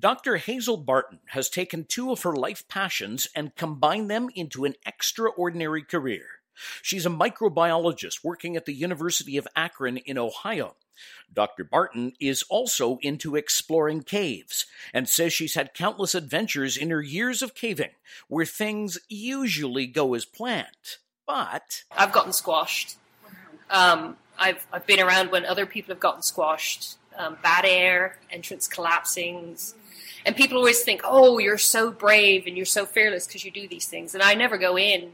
Dr. Hazel Barton has taken two of her life passions and combined them into an extraordinary career. She's a microbiologist working at the University of Akron in Ohio. Dr. Barton is also into exploring caves and says she's had countless adventures in her years of caving where things usually go as planned. But I've gotten squashed. Um, I've, I've been around when other people have gotten squashed. Um, bad air, entrance collapsing. And people always think, oh, you're so brave and you're so fearless because you do these things. And I never go in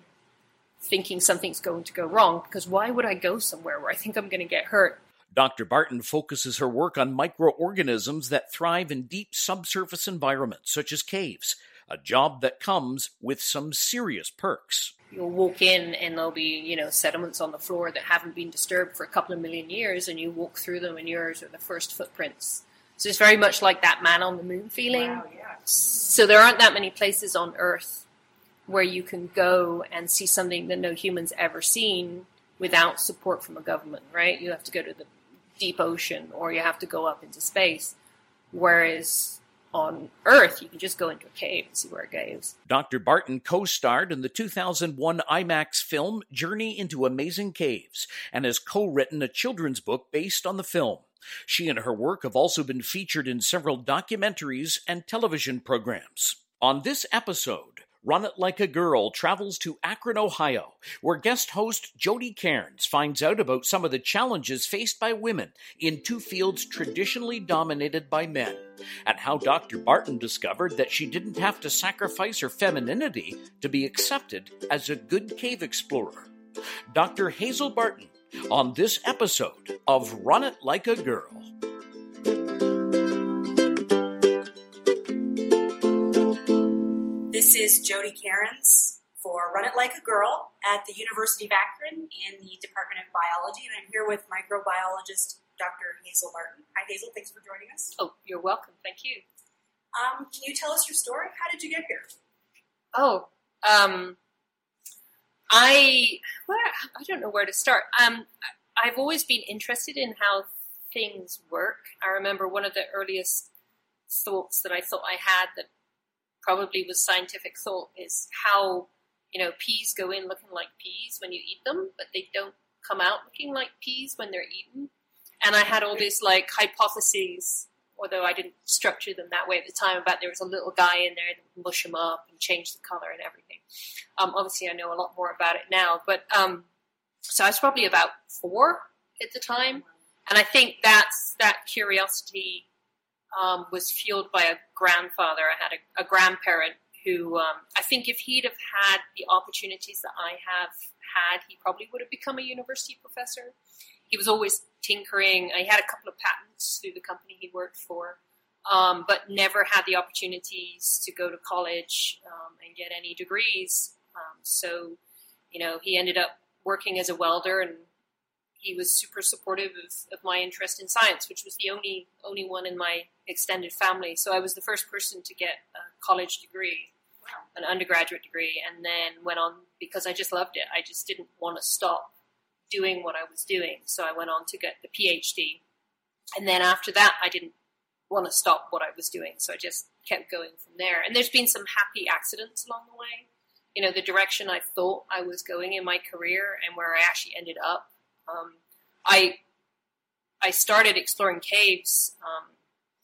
thinking something's going to go wrong because why would I go somewhere where I think I'm going to get hurt? Dr. Barton focuses her work on microorganisms that thrive in deep subsurface environments, such as caves, a job that comes with some serious perks. You'll walk in and there'll be, you know, sediments on the floor that haven't been disturbed for a couple of million years, and you walk through them, and yours are the first footprints. So it's very much like that man on the moon feeling. Wow, yeah. So there aren't that many places on Earth where you can go and see something that no human's ever seen without support from a government, right? You have to go to the deep ocean or you have to go up into space. Whereas on Earth, you can just go into a cave and see where it goes. Dr. Barton co starred in the 2001 IMAX film Journey into Amazing Caves and has co written a children's book based on the film. She and her work have also been featured in several documentaries and television programs. On this episode, Run It Like a Girl travels to Akron, Ohio, where guest host Jodi Kearns finds out about some of the challenges faced by women in two fields traditionally dominated by men, and how Dr. Barton discovered that she didn't have to sacrifice her femininity to be accepted as a good cave explorer. Dr. Hazel Barton on this episode of Run It Like a Girl. This is Jodi Kearns for Run It Like a Girl at the University of Akron in the Department of Biology, and I'm here with microbiologist Dr. Hazel Barton. Hi, Hazel. Thanks for joining us. Oh, you're welcome. Thank you. Um, can you tell us your story? How did you get here? Oh, um, I well, I don't know where to start. Um, I've always been interested in how things work. I remember one of the earliest thoughts that I thought I had that probably was scientific thought is how you know peas go in looking like peas when you eat them, but they don't come out looking like peas when they're eaten. And I had all these like hypotheses, although I didn't structure them that way at the time. About there was a little guy in there that mush them up and change the color and everything. Um, obviously, I know a lot more about it now, but um, so I was probably about four at the time, and I think that's that curiosity um, was fueled by a grandfather. I had a, a grandparent who um, I think if he'd have had the opportunities that I have had, he probably would have become a university professor. He was always tinkering. He had a couple of patents through the company he worked for, um, but never had the opportunities to go to college um, and get any degrees. Um, so, you know, he ended up working as a welder and he was super supportive of, of my interest in science, which was the only only one in my extended family. So I was the first person to get a college degree, an undergraduate degree, and then went on because I just loved it. I just didn't want to stop doing what I was doing, so I went on to get the PhD. And then after that, I didn't want to stop what I was doing, so I just kept going from there. And there's been some happy accidents along the way. You know, the direction I thought I was going in my career and where I actually ended up um, I I started exploring caves um,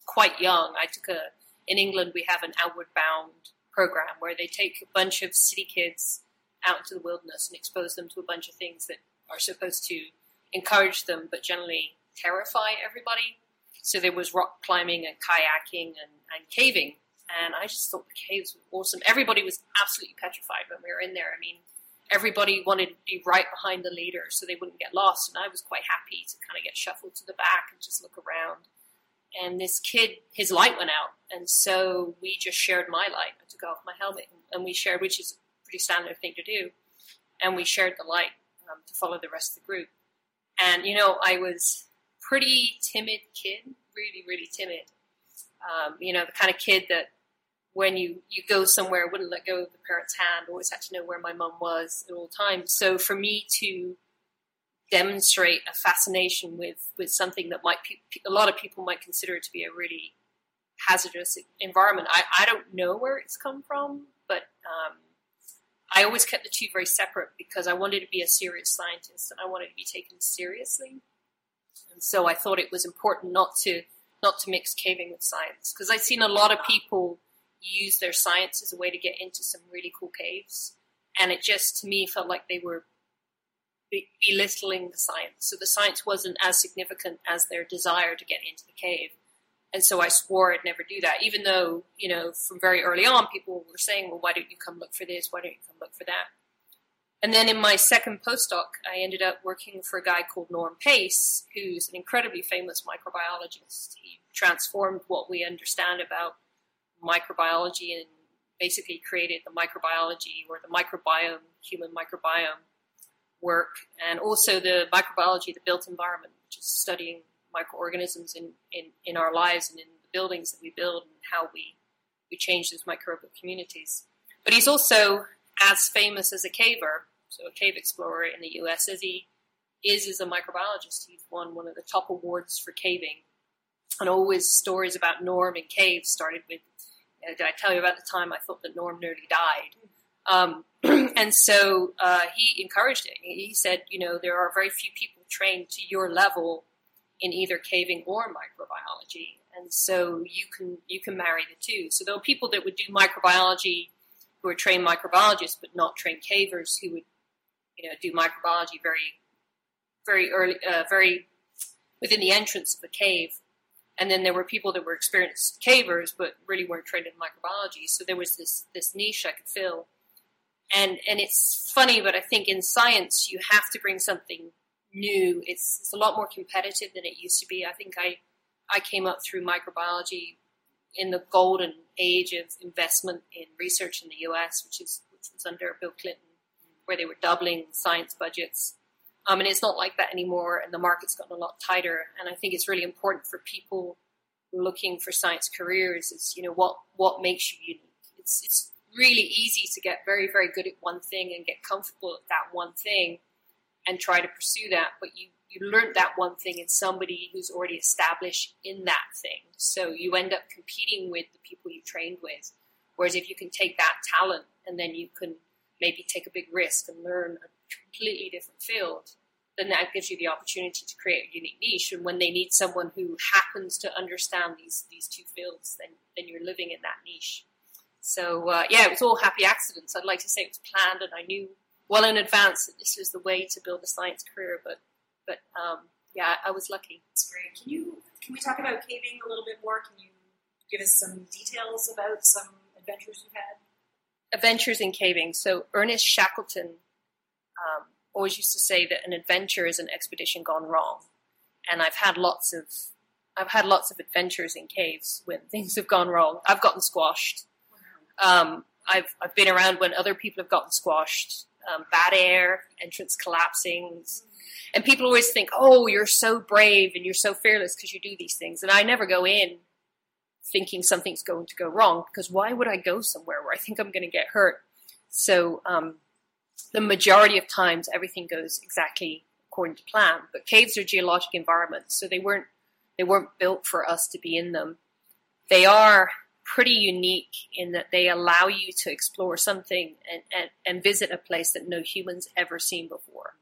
quite young. I took a in England we have an outward bound program where they take a bunch of city kids out into the wilderness and expose them to a bunch of things that are supposed to encourage them, but generally terrify everybody. So there was rock climbing and kayaking and, and caving, and I just thought the caves were awesome. Everybody was absolutely petrified when we were in there. I mean, everybody wanted to be right behind the leader so they wouldn't get lost. And I was quite happy to kind of get shuffled to the back and just look around. And this kid, his light went out. And so we just shared my light. I took off my helmet and we shared, which is a pretty standard thing to do. And we shared the light um, to follow the rest of the group. And, you know, I was pretty timid kid, really, really timid. Um, you know, the kind of kid that when you, you go somewhere, wouldn't let go of the parent's hand, always had to know where my mum was at all times. So for me to demonstrate a fascination with, with something that might pe- a lot of people might consider to be a really hazardous environment. I, I don't know where it's come from, but um, I always kept the two very separate because I wanted to be a serious scientist and I wanted to be taken seriously. And so I thought it was important not to not to mix caving with science because I've seen a lot of people use their science as a way to get into some really cool caves, and it just to me felt like they were belittling the science. So the science wasn't as significant as their desire to get into the cave. And so I swore I'd never do that, even though, you know, from very early on, people were saying, well, why don't you come look for this? Why don't you come look for that? And then in my second postdoc, I ended up working for a guy called Norm Pace, who's an incredibly famous microbiologist. He transformed what we understand about microbiology and basically created the microbiology or the microbiome, human microbiome work, and also the microbiology of the built environment, which is studying microorganisms in, in, in our lives and in the buildings that we build and how we, we change those microbial communities. But he's also as famous as a caver, so a cave explorer in the US as he is as a microbiologist. He's won one of the top awards for caving. And always stories about Norm and caves started with, uh, did I tell you about the time I thought that Norm nearly died? Um, and so uh, he encouraged it. He said, you know, there are very few people trained to your level in either caving or microbiology, and so you can you can marry the two. So there are people that would do microbiology who are trained microbiologists but not trained cavers who would you know do microbiology very very early uh, very within the entrance of a cave. And then there were people that were experienced cavers but really weren't trained in microbiology. So there was this this niche I could fill. And and it's funny, but I think in science you have to bring something new. It's, it's a lot more competitive than it used to be. I think I I came up through microbiology in the golden age of investment in research in the U.S., which is which was under Bill Clinton, where they were doubling science budgets. Um, and it's not like that anymore, and the market's gotten a lot tighter. And I think it's really important for people looking for science careers is you know what what makes you unique. It's it's really easy to get very very good at one thing and get comfortable at that one thing and try to pursue that, but you you learned that one thing in somebody who's already established in that thing. So you end up competing with the people you trained with. Whereas if you can take that talent and then you can maybe take a big risk and learn a completely different field, then that gives you the opportunity to create a unique niche. And when they need someone who happens to understand these these two fields, then then you're living in that niche. So uh, yeah, it was all happy accidents. I'd like to say it was planned, and I knew well in advance that this was the way to build a science career. But but um, yeah, I was lucky. That's great. Can you can we talk about caving a little bit more? Can you give us some details about some adventures you've had? Adventures in caving. So Ernest Shackleton um, always used to say that an adventure is an expedition gone wrong, and I've had lots of I've had lots of adventures in caves when things have gone wrong. I've gotten squashed. Um, I've I've been around when other people have gotten squashed um, bad air, entrance collapsing. And people always think, oh, you're so brave and you're so fearless because you do these things. And I never go in thinking something's going to go wrong because why would I go somewhere where I think I'm going to get hurt? So um, the majority of times everything goes exactly according to plan. But caves are geologic environments, so they weren't they weren't built for us to be in them. They are pretty unique in that they allow you to explore something and, and, and visit a place that no human's ever seen before.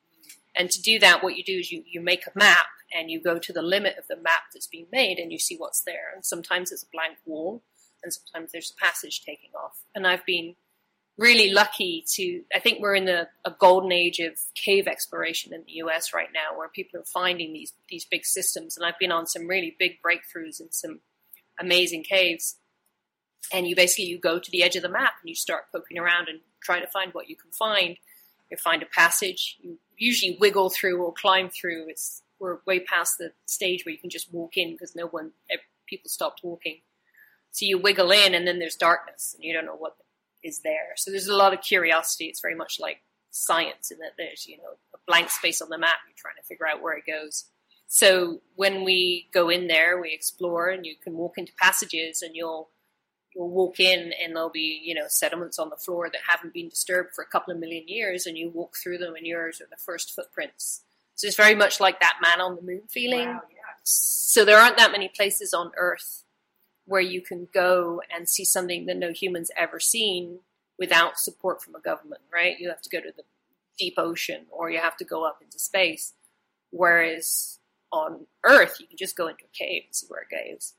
And to do that, what you do is you, you make a map and you go to the limit of the map that's being made and you see what's there. And sometimes it's a blank wall and sometimes there's a passage taking off. And I've been really lucky to, I think we're in a, a golden age of cave exploration in the US right now where people are finding these, these big systems. And I've been on some really big breakthroughs in some amazing caves and you basically you go to the edge of the map and you start poking around and try to find what you can find. You find a passage. You usually wiggle through or climb through. It's we're way past the stage where you can just walk in because no one people stopped walking. So you wiggle in and then there's darkness and you don't know what is there. So there's a lot of curiosity. It's very much like science in that there's you know a blank space on the map. You're trying to figure out where it goes. So when we go in there, we explore and you can walk into passages and you'll you'll walk in and there'll be you know sediments on the floor that haven't been disturbed for a couple of million years and you walk through them and yours are the first footprints so it's very much like that man on the moon feeling wow, yeah. so there aren't that many places on earth where you can go and see something that no human's ever seen without support from a government, right? You have to go to the deep ocean or you have to go up into space. Whereas on Earth, you can just go into a cave and see where it goes.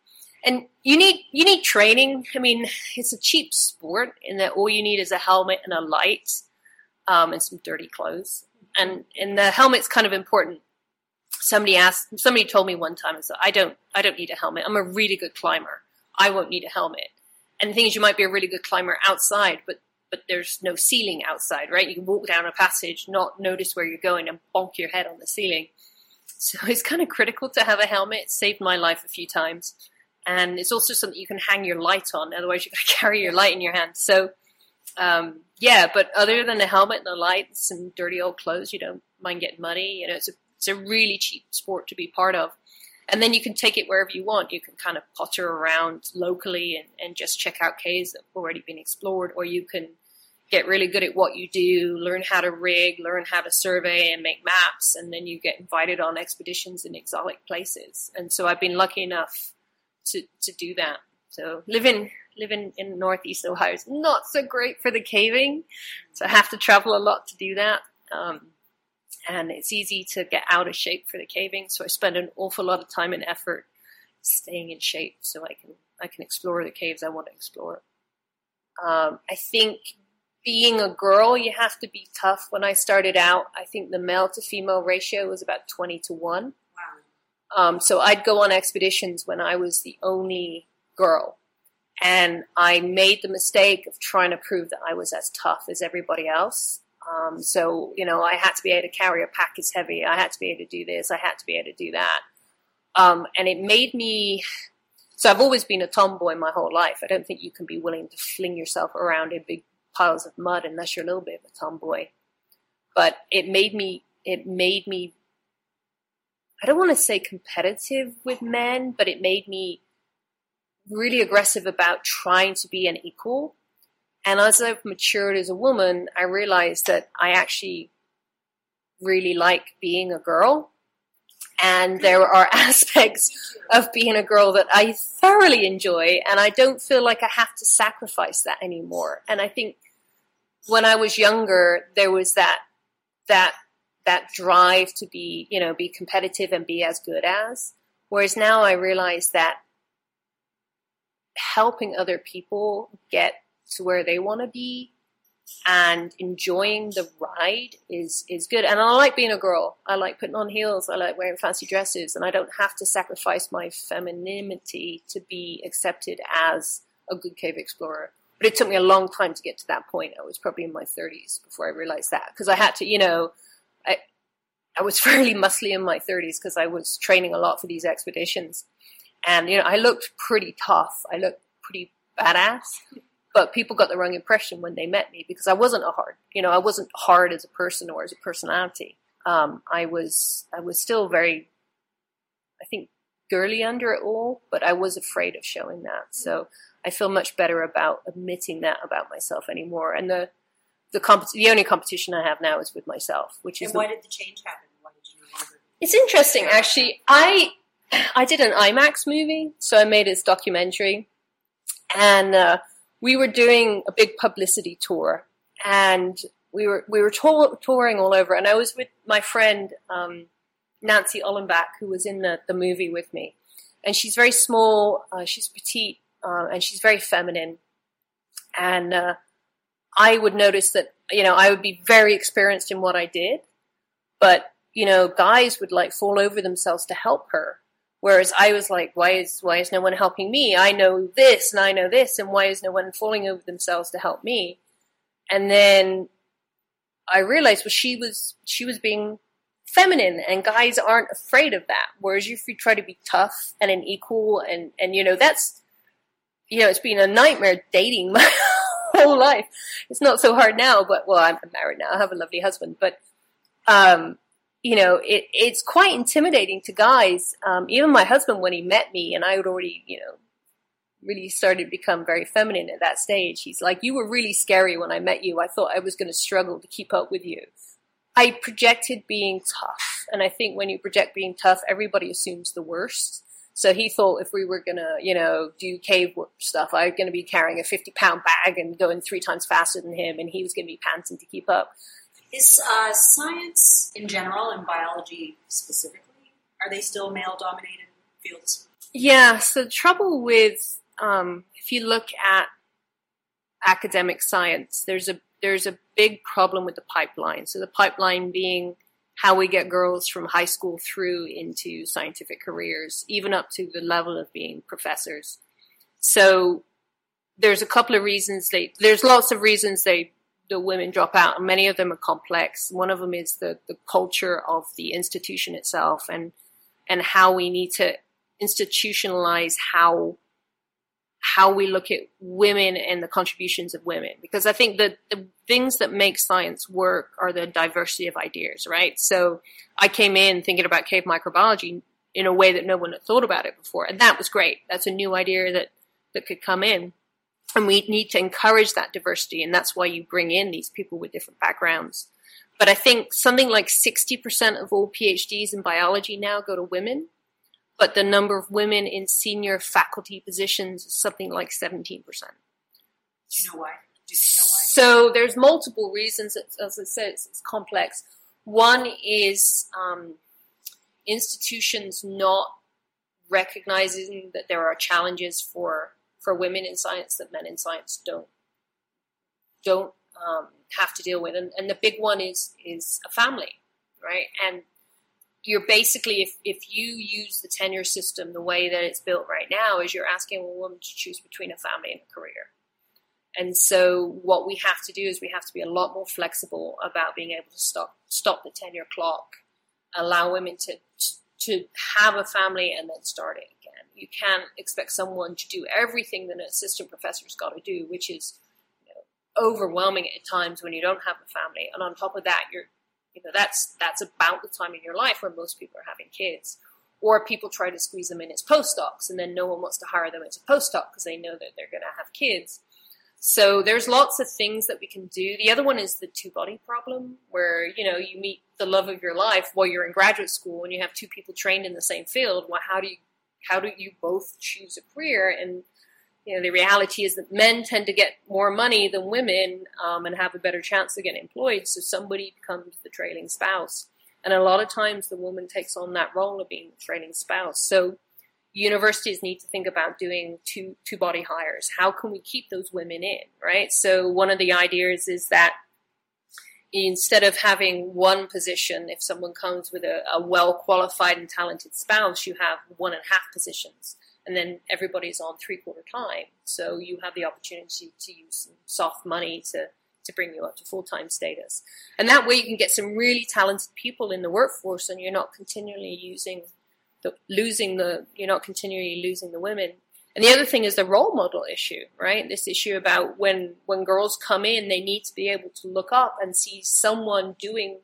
And you need you need training. I mean, it's a cheap sport in that all you need is a helmet and a light, um, and some dirty clothes. And and the helmet's kind of important. Somebody asked, somebody told me one time, so I don't I don't need a helmet. I'm a really good climber. I won't need a helmet. And the thing is, you might be a really good climber outside, but but there's no ceiling outside, right? You can walk down a passage, not notice where you're going, and bonk your head on the ceiling. So it's kind of critical to have a helmet. It saved my life a few times. And it's also something you can hang your light on. Otherwise, you've got to carry your light in your hand. So, um, yeah, but other than the helmet and the light and dirty old clothes, you don't mind getting muddy. You know, it's a, it's a really cheap sport to be part of. And then you can take it wherever you want. You can kind of potter around locally and, and just check out caves that have already been explored, or you can get really good at what you do, learn how to rig, learn how to survey and make maps, and then you get invited on expeditions in exotic places. And so I've been lucky enough to, to do that. So living living in northeast Ohio is not so great for the caving, so I have to travel a lot to do that. Um, and it's easy to get out of shape for the caving, so I spend an awful lot of time and effort staying in shape so I can I can explore the caves I want to explore. Um, I think being a girl, you have to be tough. When I started out, I think the male to female ratio was about 20 to 1. Um, so I'd go on expeditions when I was the only girl. And I made the mistake of trying to prove that I was as tough as everybody else. Um, so, you know, I had to be able to carry a pack as heavy. I had to be able to do this. I had to be able to do that. Um, and it made me, so I've always been a tomboy my whole life. I don't think you can be willing to fling yourself around in big piles of mud unless you're a little bit of a tomboy. But it made me, it made me, I don't want to say competitive with men, but it made me really aggressive about trying to be an equal. And as I've matured as a woman, I realized that I actually really like being a girl. And there are aspects of being a girl that I thoroughly enjoy, and I don't feel like I have to sacrifice that anymore. And I think when I was younger, there was that that that drive to be, you know, be competitive and be as good as. Whereas now I realize that helping other people get to where they want to be and enjoying the ride is is good. And I like being a girl. I like putting on heels. I like wearing fancy dresses, and I don't have to sacrifice my femininity to be accepted as a good cave explorer. But it took me a long time to get to that point. I was probably in my 30s before I realized that because I had to, you know, I was fairly muscly in my 30s because I was training a lot for these expeditions, and you know, I looked pretty tough. I looked pretty badass. But people got the wrong impression when they met me because I wasn't a hard, you know, I wasn't hard as a person or as a personality. Um, I was, I was still very, I think, girly under it all, but I was afraid of showing that. So I feel much better about admitting that about myself anymore. And the the comp- the only competition I have now is with myself, which is. And why the, did the change happen? Why did you longer? It's interesting, actually. I I did an IMAX movie, so I made this documentary, and uh, we were doing a big publicity tour, and we were we were to- touring all over, and I was with my friend um, Nancy Aulenbach, who was in the, the movie with me, and she's very small, uh, she's petite, uh, and she's very feminine. And uh, I would notice that you know I would be very experienced in what I did, but you know guys would like fall over themselves to help her, whereas I was like, why is why is no one helping me? I know this and I know this, and why is no one falling over themselves to help me? And then I realized, well, she was she was being feminine and guys aren't afraid of that. Whereas if you try to be tough and an equal and, and, you know, that's, you know, it's been a nightmare dating my whole life. It's not so hard now, but well, I'm married now. I have a lovely husband, but, um, you know, it, it's quite intimidating to guys. Um, even my husband, when he met me and I had already, you know, really started to become very feminine at that stage, he's like, you were really scary when I met you. I thought I was going to struggle to keep up with you. I projected being tough. And I think when you project being tough, everybody assumes the worst. So he thought if we were gonna, you know, do cave stuff, I was gonna be carrying a 50 pound bag and going three times faster than him, and he was gonna be panting to keep up. Is uh, science in general and biology specifically, are they still male dominated fields? Yeah, so the trouble with, um, if you look at academic science, there's a, there's a big problem with the pipeline. So the pipeline being how we get girls from high school through into scientific careers, even up to the level of being professors. So there's a couple of reasons they, there's lots of reasons they, the women drop out and many of them are complex. One of them is the, the culture of the institution itself and, and how we need to institutionalize how how we look at women and the contributions of women. Because I think that the things that make science work are the diversity of ideas, right? So I came in thinking about cave microbiology in a way that no one had thought about it before. And that was great. That's a new idea that, that could come in. And we need to encourage that diversity. And that's why you bring in these people with different backgrounds. But I think something like 60% of all PhDs in biology now go to women but the number of women in senior faculty positions is something like 17%. Do you know why? Do they know why? So there's multiple reasons. As I said, it's, it's complex. One is um, institutions not recognizing that there are challenges for for women in science that men in science don't don't um, have to deal with, and, and the big one is is a family, right? And you're basically if, if you use the tenure system the way that it's built right now is you're asking a woman to choose between a family and a career. And so what we have to do is we have to be a lot more flexible about being able to stop stop the tenure clock allow women to to have a family and then start it again. You can't expect someone to do everything that an assistant professor's got to do which is you know, overwhelming at times when you don't have a family. And on top of that you're you know, that's that's about the time in your life where most people are having kids. Or people try to squeeze them in as postdocs, and then no one wants to hire them as a postdoc because they know that they're going to have kids. So there's lots of things that we can do. The other one is the two body problem, where you know you meet the love of your life while you're in graduate school, and you have two people trained in the same field. Well, how do you how do you both choose a career? And you know, the reality is that men tend to get more money than women um, and have a better chance of getting employed. So somebody becomes the trailing spouse. And a lot of times the woman takes on that role of being the trailing spouse. So universities need to think about doing two, two body hires. How can we keep those women in, right? So one of the ideas is that instead of having one position, if someone comes with a, a well qualified and talented spouse, you have one and a half positions and then everybody's on three quarter time. So you have the opportunity to use some soft money to to bring you up to full time status, and that way you can get some really talented people in the workforce, and you're not continually using the losing the you're not continually losing the women. And the other thing is the role model issue, right? This issue about when when girls come in, they need to be able to look up and see someone doing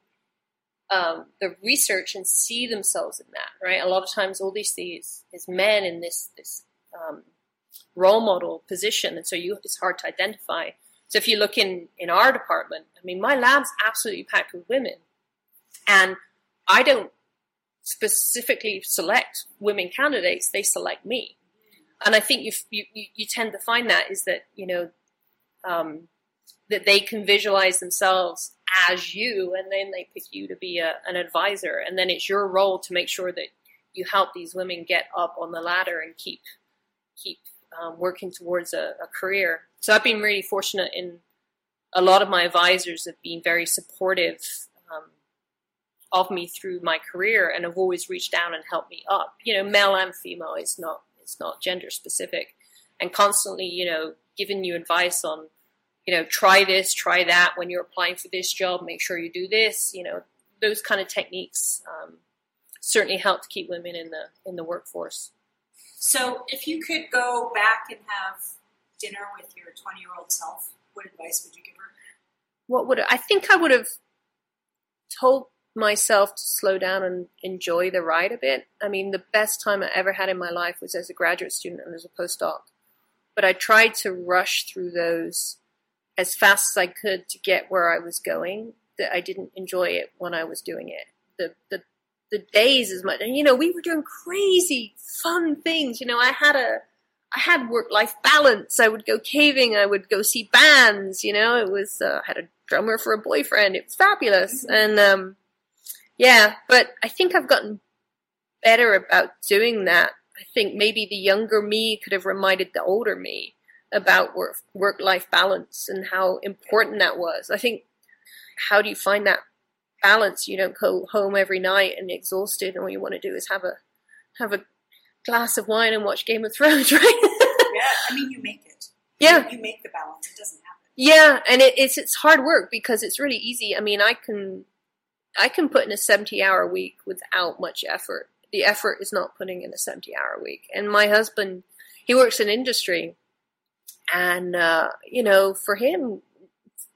um, the research and see themselves in that, right? A lot of times, all these things is men in this this um, role model position, and so you it's hard to identify. So if you look in in our department, I mean, my lab's absolutely packed with women, and I don't specifically select women candidates; they select me. And I think you you, you tend to find that is that you know um, that they can visualize themselves as you, and then they pick you to be a, an advisor, and then it's your role to make sure that you help these women get up on the ladder and keep keep um, working towards a, a, career. So I've been really fortunate in a lot of my advisors have been very supportive um, of me through my career and have always reached down and helped me up. You know, male and female is not it's not gender specific, and constantly you know giving you advice on you know, try this, try that when you're applying for this job, make sure you do this, you know, those kind of techniques um, certainly help to keep women in the in the workforce. So, if you could go back and have dinner with your 20 year old self, what advice would you give her? What would I think I would have told myself to slow down and enjoy the ride a bit. I mean, the best time I ever had in my life was as a graduate student and as a postdoc. But I tried to rush through those as fast as I could to get where I was going, that I didn't enjoy it when I was doing it. The the the days as much. And you know, we were doing crazy fun things. You know, I had a I had work life balance. I would go caving. I would go see bands. You know, it was uh, I had a drummer for a boyfriend. It was fabulous. Mm-hmm. And um, yeah, but I think I've gotten better about doing that. I think maybe the younger me could have reminded the older me about work work life balance and how important that was. I think how do you find that balance? You don't go home every night and exhausted, and all you want to do is have a have a glass of wine and watch Game of Thrones, right? yeah, I mean, you make it. Yeah, you, make the balance. It doesn't happen. Yeah, and it, it's it's hard work because it's really easy. I mean, I can I can put in a seventy hour week without much effort. The effort is not putting in a seventy hour week. And my husband, he works in industry, and uh, you know, for him,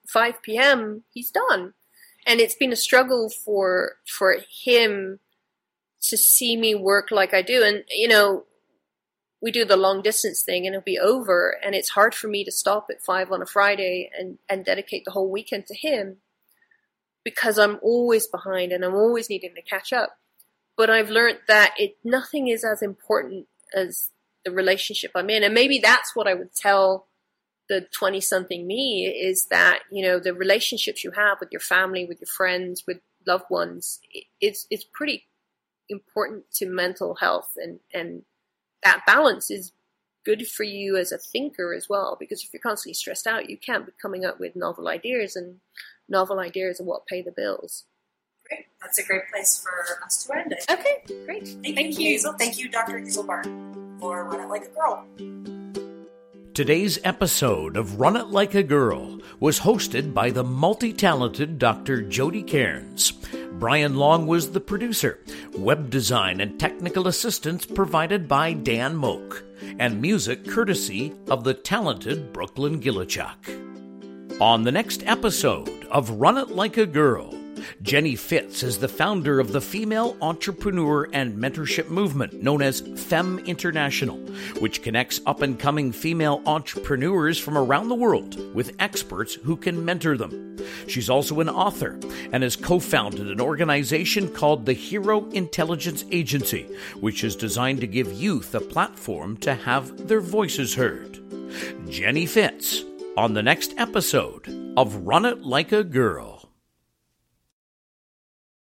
five p.m. he's done, and it's been a struggle for for him to see me work like I do. And, you know, we do the long distance thing and it'll be over. And it's hard for me to stop at five on a Friday and, and dedicate the whole weekend to him because I'm always behind and I'm always needing to catch up. But I've learned that it nothing is as important as the relationship I'm in. And maybe that's what I would tell the 20 something me is that, you know, the relationships you have with your family, with your friends, with loved ones, it's, it's pretty important to mental health. And, and that balance is good for you as a thinker as well because if you're constantly stressed out you can't be coming up with novel ideas and novel ideas are what pay the bills. Great. That's a great place for us to end it. Okay great. Thank, thank you, you thank you dr hazel for run it like a girl Today's episode of Run It Like a Girl was hosted by the multi talented Dr. Jodi Kearns. Brian Long was the producer. Web design and technical assistance provided by Dan Moak. And music courtesy of the talented Brooklyn Gillichuk. On the next episode of Run It Like a Girl, Jenny Fitz is the founder of the female entrepreneur and mentorship movement known as Fem International, which connects up and coming female entrepreneurs from around the world with experts who can mentor them. She's also an author and has co founded an organization called the Hero Intelligence Agency, which is designed to give youth a platform to have their voices heard. Jenny Fitz on the next episode of Run It Like a Girl.